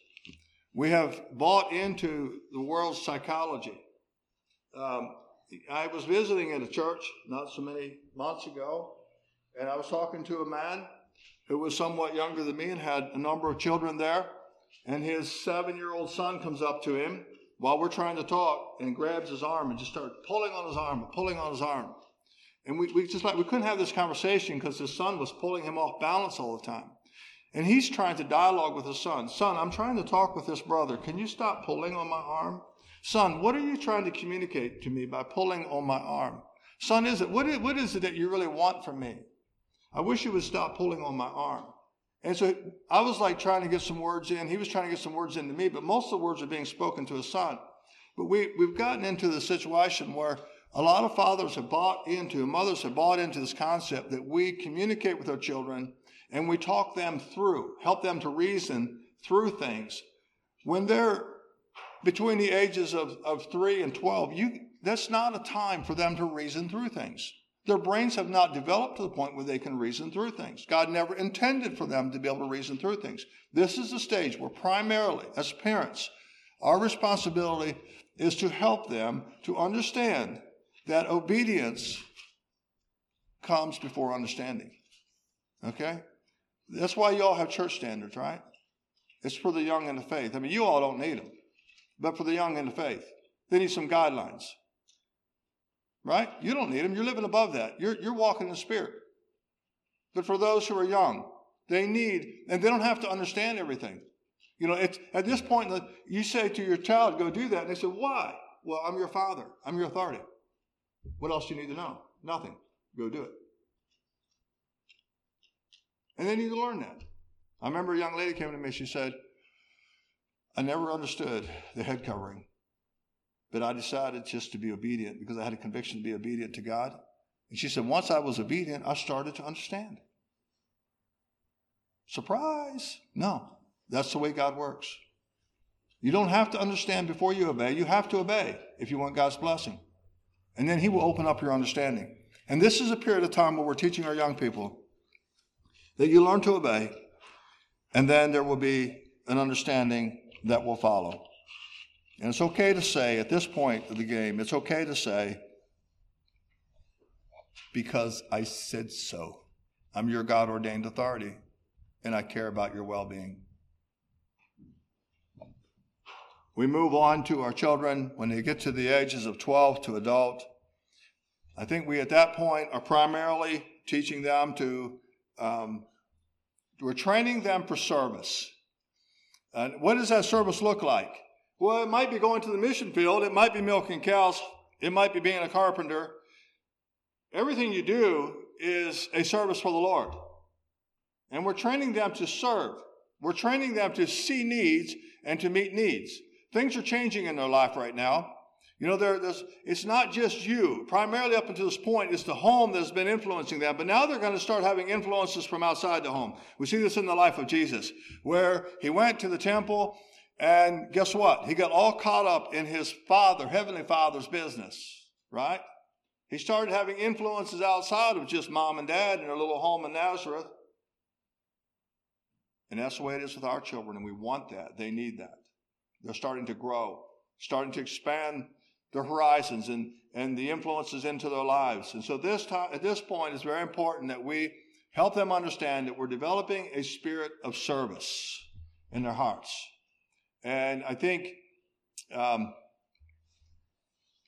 [SPEAKER 1] we have bought into the world's psychology. Um, I was visiting at a church not so many months ago, and I was talking to a man who was somewhat younger than me and had a number of children there. And his seven year old son comes up to him while we're trying to talk and grabs his arm and just starts pulling on his arm, pulling on his arm. And we, we just like, we couldn't have this conversation because his son was pulling him off balance all the time. And he's trying to dialogue with his son. Son, I'm trying to talk with this brother. Can you stop pulling on my arm? Son, what are you trying to communicate to me by pulling on my arm? Son, is it, what is, what is it that you really want from me? I wish you would stop pulling on my arm. And so I was like trying to get some words in. He was trying to get some words into me, but most of the words are being spoken to his son. But we, we've gotten into the situation where a lot of fathers have bought into, mothers have bought into this concept that we communicate with our children and we talk them through, help them to reason through things. When they're between the ages of, of 3 and 12, you, that's not a time for them to reason through things. Their brains have not developed to the point where they can reason through things. God never intended for them to be able to reason through things. This is the stage where primarily, as parents, our responsibility is to help them to understand that obedience comes before understanding. Okay? That's why you all have church standards, right? It's for the young in the faith. I mean, you all don't need them, but for the young in the faith, they need some guidelines. Right? You don't need them. You're living above that. You're, you're walking in the Spirit. But for those who are young, they need, and they don't have to understand everything. You know, it's, at this point, you say to your child, go do that. And they say, why? Well, I'm your father. I'm your authority. What else do you need to know? Nothing. Go do it. And they need to learn that. I remember a young lady came to me. She said, I never understood the head covering. But I decided just to be obedient because I had a conviction to be obedient to God. And she said, once I was obedient, I started to understand. Surprise! No, that's the way God works. You don't have to understand before you obey. You have to obey if you want God's blessing. And then He will open up your understanding. And this is a period of time where we're teaching our young people that you learn to obey, and then there will be an understanding that will follow. And it's okay to say at this point of the game, it's okay to say, because I said so. I'm your God ordained authority, and I care about your well being. We move on to our children when they get to the ages of 12 to adult. I think we at that point are primarily teaching them to, um, we're training them for service. What does that service look like? Well, it might be going to the mission field, it might be milking cows, it might be being a carpenter. Everything you do is a service for the Lord. And we're training them to serve. We're training them to see needs and to meet needs. Things are changing in their life right now. You know, it's not just you. Primarily up until this point, it's the home that's been influencing them. But now they're going to start having influences from outside the home. We see this in the life of Jesus, where he went to the temple and guess what? He got all caught up in his father, heavenly father's business, right? He started having influences outside of just mom and dad in their little home in Nazareth. And that's the way it is with our children, and we want that. They need that. They're starting to grow, starting to expand their horizons and, and the influences into their lives. And so this time, at this point, it's very important that we help them understand that we're developing a spirit of service in their hearts. And I think um,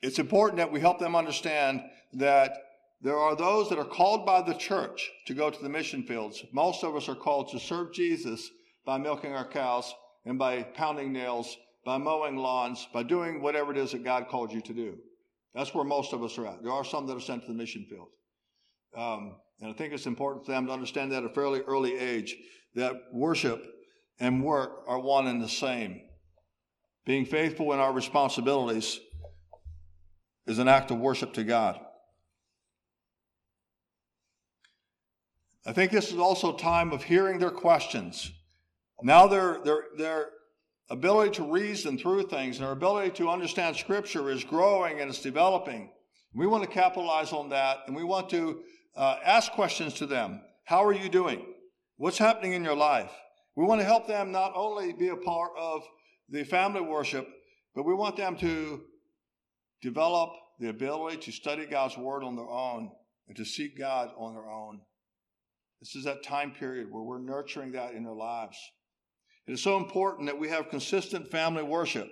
[SPEAKER 1] it's important that we help them understand that there are those that are called by the church to go to the mission fields. Most of us are called to serve Jesus by milking our cows and by pounding nails by mowing lawns, by doing whatever it is that God called you to do. That's where most of us are at. There are some that are sent to the mission field. Um, and I think it's important for them to understand that at a fairly early age that worship and work are one and the same. Being faithful in our responsibilities is an act of worship to God. I think this is also time of hearing their questions. Now they're, they're, their ability to reason through things and our ability to understand Scripture is growing and it's developing. We want to capitalize on that and we want to uh, ask questions to them. How are you doing? What's happening in your life? We want to help them not only be a part of the family worship, but we want them to develop the ability to study God's Word on their own and to seek God on their own. This is that time period where we're nurturing that in their lives. It is so important that we have consistent family worship.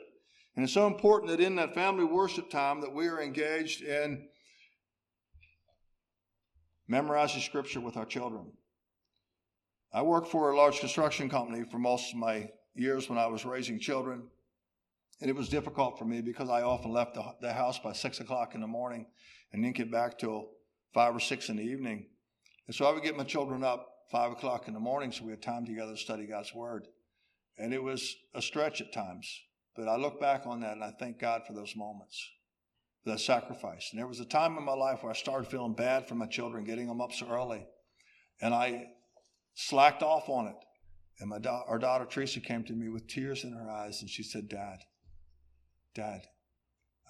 [SPEAKER 1] And it's so important that in that family worship time that we are engaged in memorizing scripture with our children. I worked for a large construction company for most of my years when I was raising children. And it was difficult for me because I often left the, the house by six o'clock in the morning and didn't get back till five or six in the evening. And so I would get my children up five o'clock in the morning so we had time together to study God's Word. And it was a stretch at times. But I look back on that and I thank God for those moments, for that sacrifice. And there was a time in my life where I started feeling bad for my children, getting them up so early. And I slacked off on it. And my da- our daughter Teresa came to me with tears in her eyes and she said, Dad, Dad,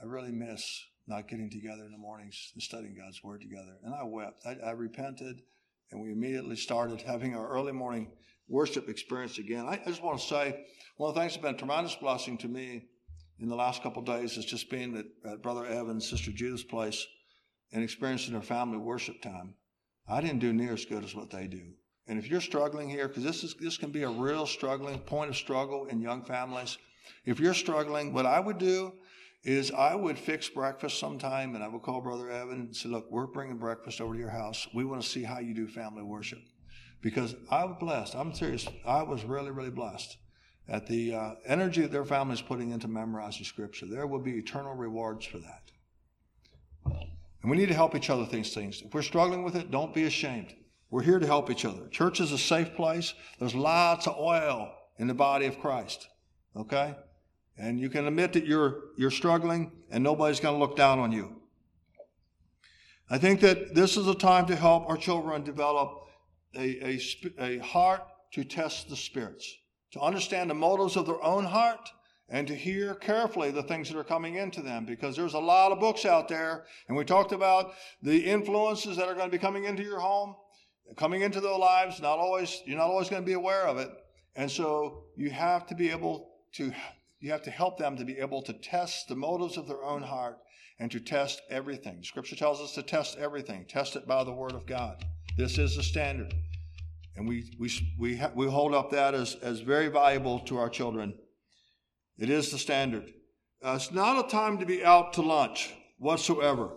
[SPEAKER 1] I really miss not getting together in the mornings and studying God's Word together. And I wept. I, I repented, and we immediately started having our early morning worship experience again. I, I just want to say one of the things that's been a tremendous blessing to me in the last couple of days has just been at, at Brother Evan's, Sister Judith's place and experiencing their family worship time. I didn't do near as good as what they do. And if you're struggling here, because this is this can be a real struggling point of struggle in young families. If you're struggling, what I would do is I would fix breakfast sometime and I would call Brother Evan and say, Look, we're bringing breakfast over to your house. We want to see how you do family worship. Because I was blessed. I'm serious. I was really, really blessed at the uh, energy that their family is putting into memorizing Scripture. There will be eternal rewards for that. And we need to help each other these things. If we're struggling with it, don't be ashamed. We're here to help each other. Church is a safe place. There's lots of oil in the body of Christ. Okay? And you can admit that you're, you're struggling and nobody's going to look down on you. I think that this is a time to help our children develop a, a, a heart to test the spirits, to understand the motives of their own heart, and to hear carefully the things that are coming into them because there's a lot of books out there. And we talked about the influences that are going to be coming into your home, coming into their lives. Not always, you're not always going to be aware of it. And so you have to be able to you have to help them to be able to test the motives of their own heart and to test everything. Scripture tells us to test everything, test it by the Word of God. This is the standard. And we, we, we, ha- we hold up that as, as very valuable to our children. It is the standard. Uh, it's not a time to be out to lunch whatsoever.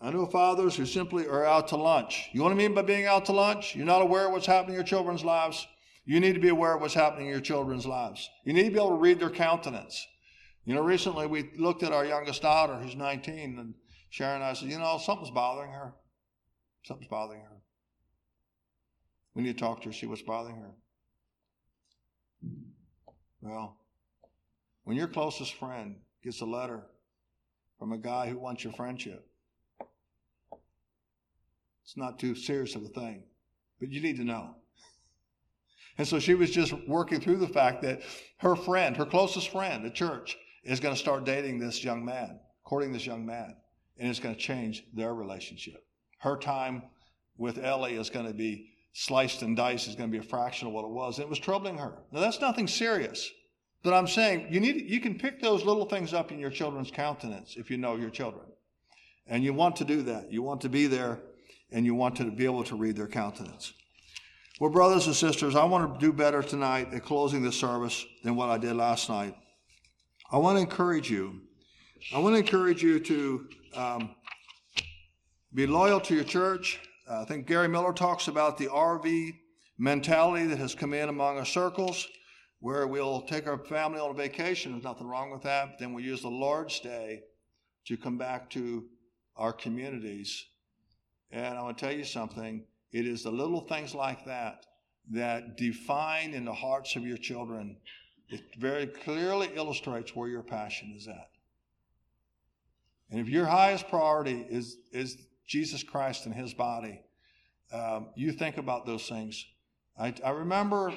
[SPEAKER 1] I know fathers who simply are out to lunch. You know what I mean by being out to lunch? You're not aware of what's happening in your children's lives. You need to be aware of what's happening in your children's lives. You need to be able to read their countenance. You know, recently we looked at our youngest daughter, who's 19, and Sharon and I said, you know, something's bothering her. Something's bothering her. We need to talk to her, see what's bothering her. Well, when your closest friend gets a letter from a guy who wants your friendship, it's not too serious of a thing, but you need to know. And so she was just working through the fact that her friend, her closest friend at church, is going to start dating this young man, courting this young man, and it's going to change their relationship. Her time with Ellie is going to be sliced and diced, is going to be a fraction of what it was. It was troubling her. Now, that's nothing serious. But I'm saying you need you can pick those little things up in your children's countenance if you know your children. And you want to do that. You want to be there and you want to be able to read their countenance. Well, brothers and sisters, I want to do better tonight at closing this service than what I did last night. I want to encourage you. I want to encourage you to um, be loyal to your church. I think Gary Miller talks about the RV mentality that has come in among our circles, where we'll take our family on a vacation. There's nothing wrong with that. But then we use the Lord's Day to come back to our communities. And I want to tell you something. It is the little things like that that define in the hearts of your children. It very clearly illustrates where your passion is at. And if your highest priority is, is Jesus Christ and his body, um, you think about those things. I, I remember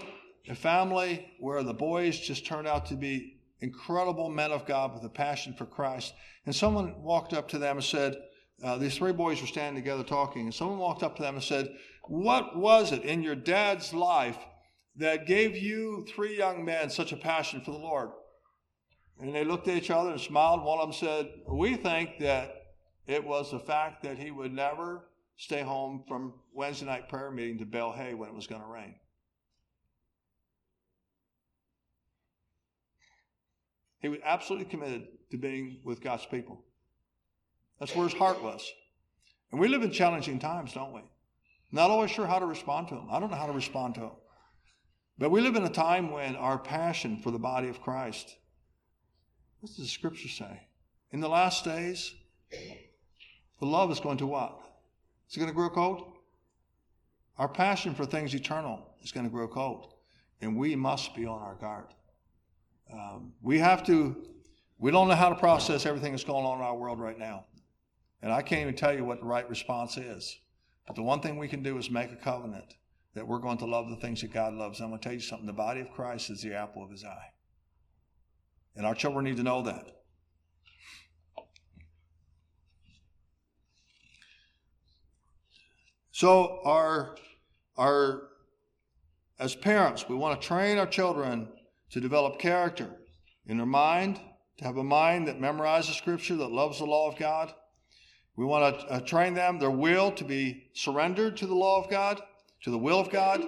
[SPEAKER 1] a family where the boys just turned out to be incredible men of God with a passion for Christ. And someone walked up to them and said, uh, these three boys were standing together talking, and someone walked up to them and said, What was it in your dad's life that gave you three young men such a passion for the Lord? And they looked at each other and smiled. One of them said, We think that it was the fact that he would never stay home from Wednesday night prayer meeting to bale hay when it was going to rain. He was absolutely committed to being with God's people. That's where his heart was. And we live in challenging times, don't we? Not always sure how to respond to them. I don't know how to respond to them. But we live in a time when our passion for the body of Christ, what does the scripture say? In the last days, the love is going to what? Is it going to grow cold? Our passion for things eternal is going to grow cold. And we must be on our guard. Um, we have to, we don't know how to process everything that's going on in our world right now. And I can't even tell you what the right response is. But the one thing we can do is make a covenant that we're going to love the things that God loves. I'm going to tell you something the body of Christ is the apple of his eye. And our children need to know that. So, our, our, as parents, we want to train our children to develop character in their mind, to have a mind that memorizes Scripture, that loves the law of God. We want to uh, train them, their will, to be surrendered to the law of God, to the will of God.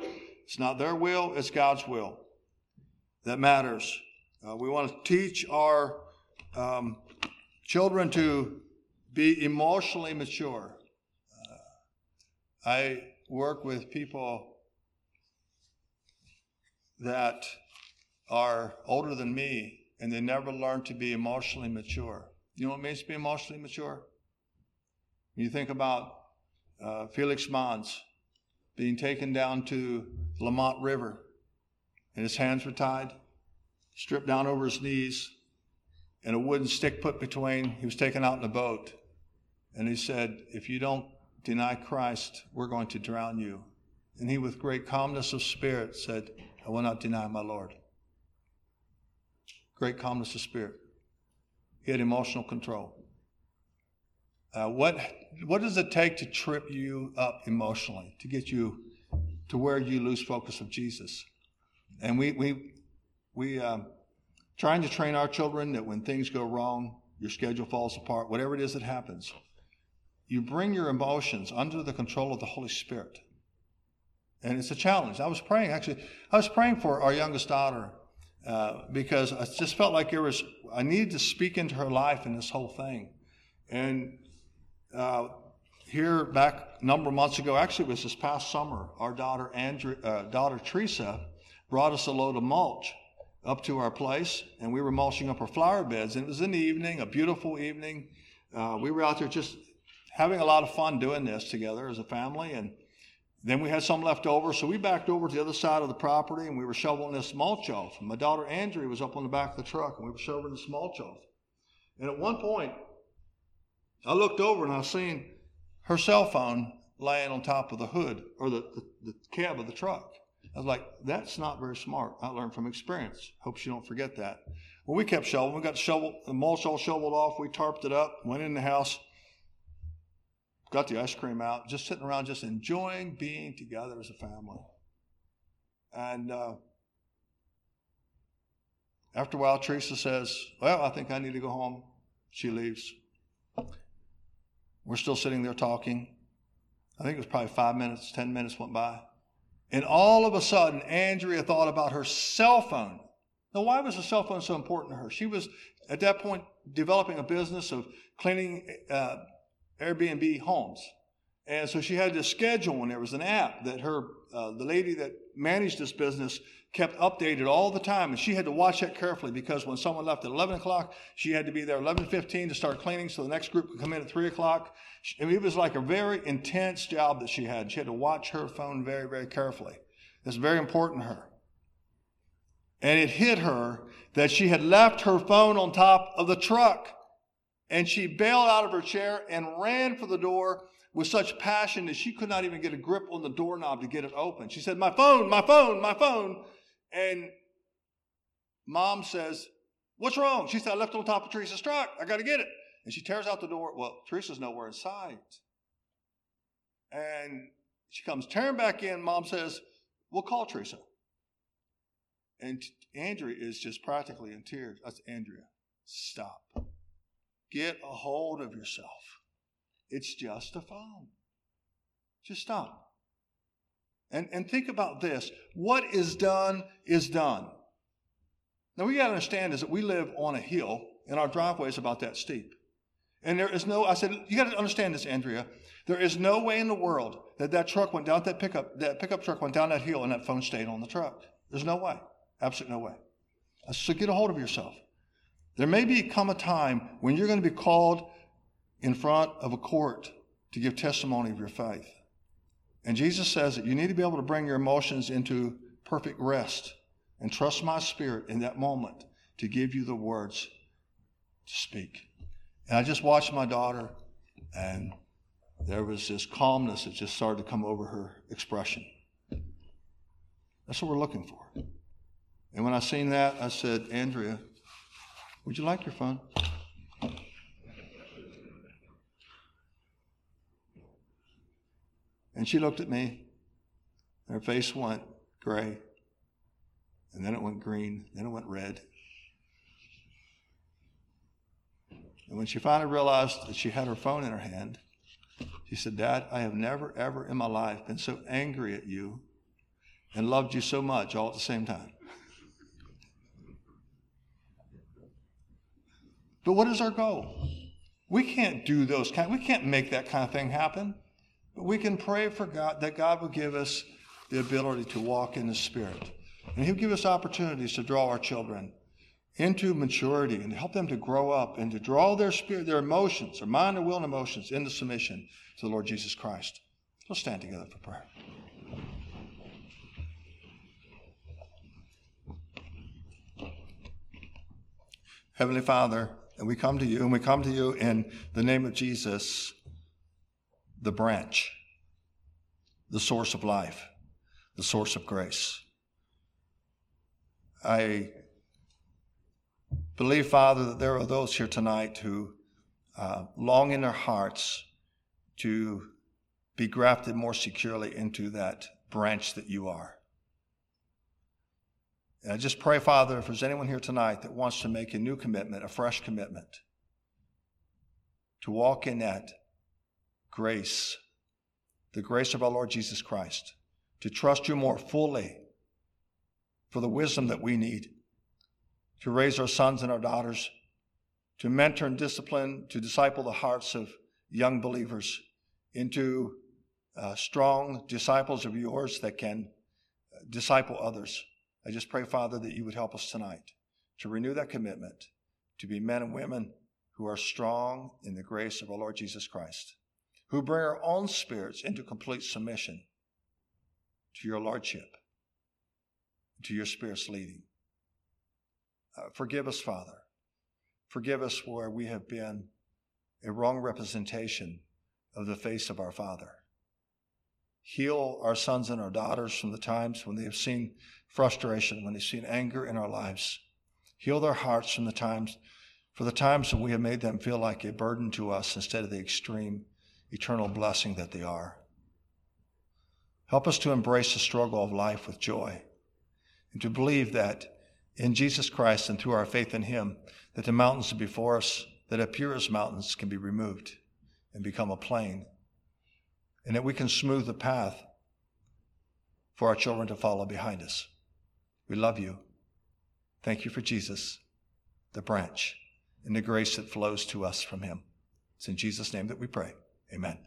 [SPEAKER 1] It's not their will, it's God's will that matters. Uh, we want to teach our um, children to be emotionally mature. I work with people that are older than me and they never learn to be emotionally mature. You know what it means to be emotionally mature? When you think about uh, Felix Manz being taken down to Limmat River and his hands were tied, stripped down over his knees, and a wooden stick put between, he was taken out in a boat. And he said, If you don't deny Christ, we're going to drown you. And he, with great calmness of spirit, said, I will not deny my Lord great calmness of spirit. He had emotional control. Uh, what, what does it take to trip you up emotionally, to get you to where you lose focus of Jesus? And we, we, we um, trying to train our children that when things go wrong, your schedule falls apart, whatever it is that happens, you bring your emotions under the control of the Holy Spirit. And it's a challenge. I was praying, actually, I was praying for our youngest daughter uh, because I just felt like there was, I needed to speak into her life in this whole thing. And uh, here, back a number of months ago, actually, it was this past summer, our daughter, Andrea, uh, daughter Teresa brought us a load of mulch up to our place, and we were mulching up our flower beds. And it was in the evening, a beautiful evening. Uh, we were out there just having a lot of fun doing this together as a family. And then we had some left over, so we backed over to the other side of the property and we were shoveling this mulch off. And my daughter Andrea was up on the back of the truck and we were shoveling this mulch off. And at one point, I looked over and I seen her cell phone laying on top of the hood or the, the, the cab of the truck. I was like, that's not very smart. I learned from experience. Hope you don't forget that. Well, we kept shoveling. We got shovel, the mulch all shoveled off. We tarped it up, went in the house got the ice cream out, just sitting around, just enjoying being together as a family. And uh, after a while, Teresa says, Well, I think I need to go home. She leaves. We're still sitting there talking. I think it was probably five minutes, 10 minutes went by. And all of a sudden, Andrea thought about her cell phone. Now, why was the cell phone so important to her? She was, at that point, developing a business of cleaning uh, Airbnb homes. And so she had to schedule, and there was an app that her, uh, the lady that managed this business kept updated all the time. And she had to watch that carefully because when someone left at 11 o'clock, she had to be there 11.15 to start cleaning so the next group could come in at 3 o'clock. I mean, it was like a very intense job that she had. She had to watch her phone very, very carefully. It's very important to her. And it hit her that she had left her phone on top of the truck. And she bailed out of her chair and ran for the door with such passion that she could not even get a grip on the doorknob to get it open. She said, My phone, my phone, my phone. And mom says, What's wrong? She said, I left it on top of Teresa's truck. I got to get it. And she tears out the door. Well, Teresa's nowhere in sight. And she comes tearing back in. Mom says, We'll call Teresa. And Andrea is just practically in tears. That's Andrea. Stop. Get a hold of yourself. It's just a phone. Just stop. And, and think about this. What is done is done. Now we got to understand is that we live on a hill and our driveway is about that steep. And there is no, I said, you got to understand this, Andrea. There is no way in the world that that truck went down, that pickup, that pickup truck went down that hill and that phone stayed on the truck. There's no way. Absolutely no way. So get a hold of yourself. There may be come a time when you're going to be called in front of a court to give testimony of your faith. And Jesus says that you need to be able to bring your emotions into perfect rest and trust my spirit in that moment to give you the words to speak. And I just watched my daughter, and there was this calmness that just started to come over her expression. That's what we're looking for. And when I seen that, I said, Andrea, would you like your phone? And she looked at me, and her face went gray, and then it went green, then it went red. And when she finally realized that she had her phone in her hand, she said, Dad, I have never, ever in my life been so angry at you and loved you so much all at the same time. But what is our goal? We can't do those kind. We can't make that kind of thing happen. But we can pray for God that God will give us the ability to walk in the Spirit, and He'll give us opportunities to draw our children into maturity and help them to grow up and to draw their spirit, their emotions, their mind, their will, and emotions into submission to the Lord Jesus Christ. Let's stand together for prayer. Heavenly Father, and we come to you, and we come to you in the name of Jesus, the branch, the source of life, the source of grace. I believe, Father, that there are those here tonight who uh, long in their hearts to be grafted more securely into that branch that you are. And I just pray, Father, if there's anyone here tonight that wants to make a new commitment, a fresh commitment, to walk in that grace, the grace of our Lord Jesus Christ, to trust you more fully for the wisdom that we need, to raise our sons and our daughters, to mentor and discipline, to disciple the hearts of young believers into uh, strong disciples of yours that can disciple others. I just pray, Father, that you would help us tonight to renew that commitment to be men and women who are strong in the grace of our Lord Jesus Christ, who bring our own spirits into complete submission to your Lordship, to your Spirit's leading. Uh, forgive us, Father. Forgive us where we have been a wrong representation of the face of our Father. Heal our sons and our daughters from the times when they have seen frustration, when they've seen anger in our lives. Heal their hearts from the times, for the times when we have made them feel like a burden to us instead of the extreme eternal blessing that they are. Help us to embrace the struggle of life with joy and to believe that in Jesus Christ and through our faith in Him, that the mountains before us that appear as mountains can be removed and become a plain, and that we can smooth the path for our children to follow behind us. We love you. Thank you for Jesus, the branch, and the grace that flows to us from him. It's in Jesus' name that we pray. Amen.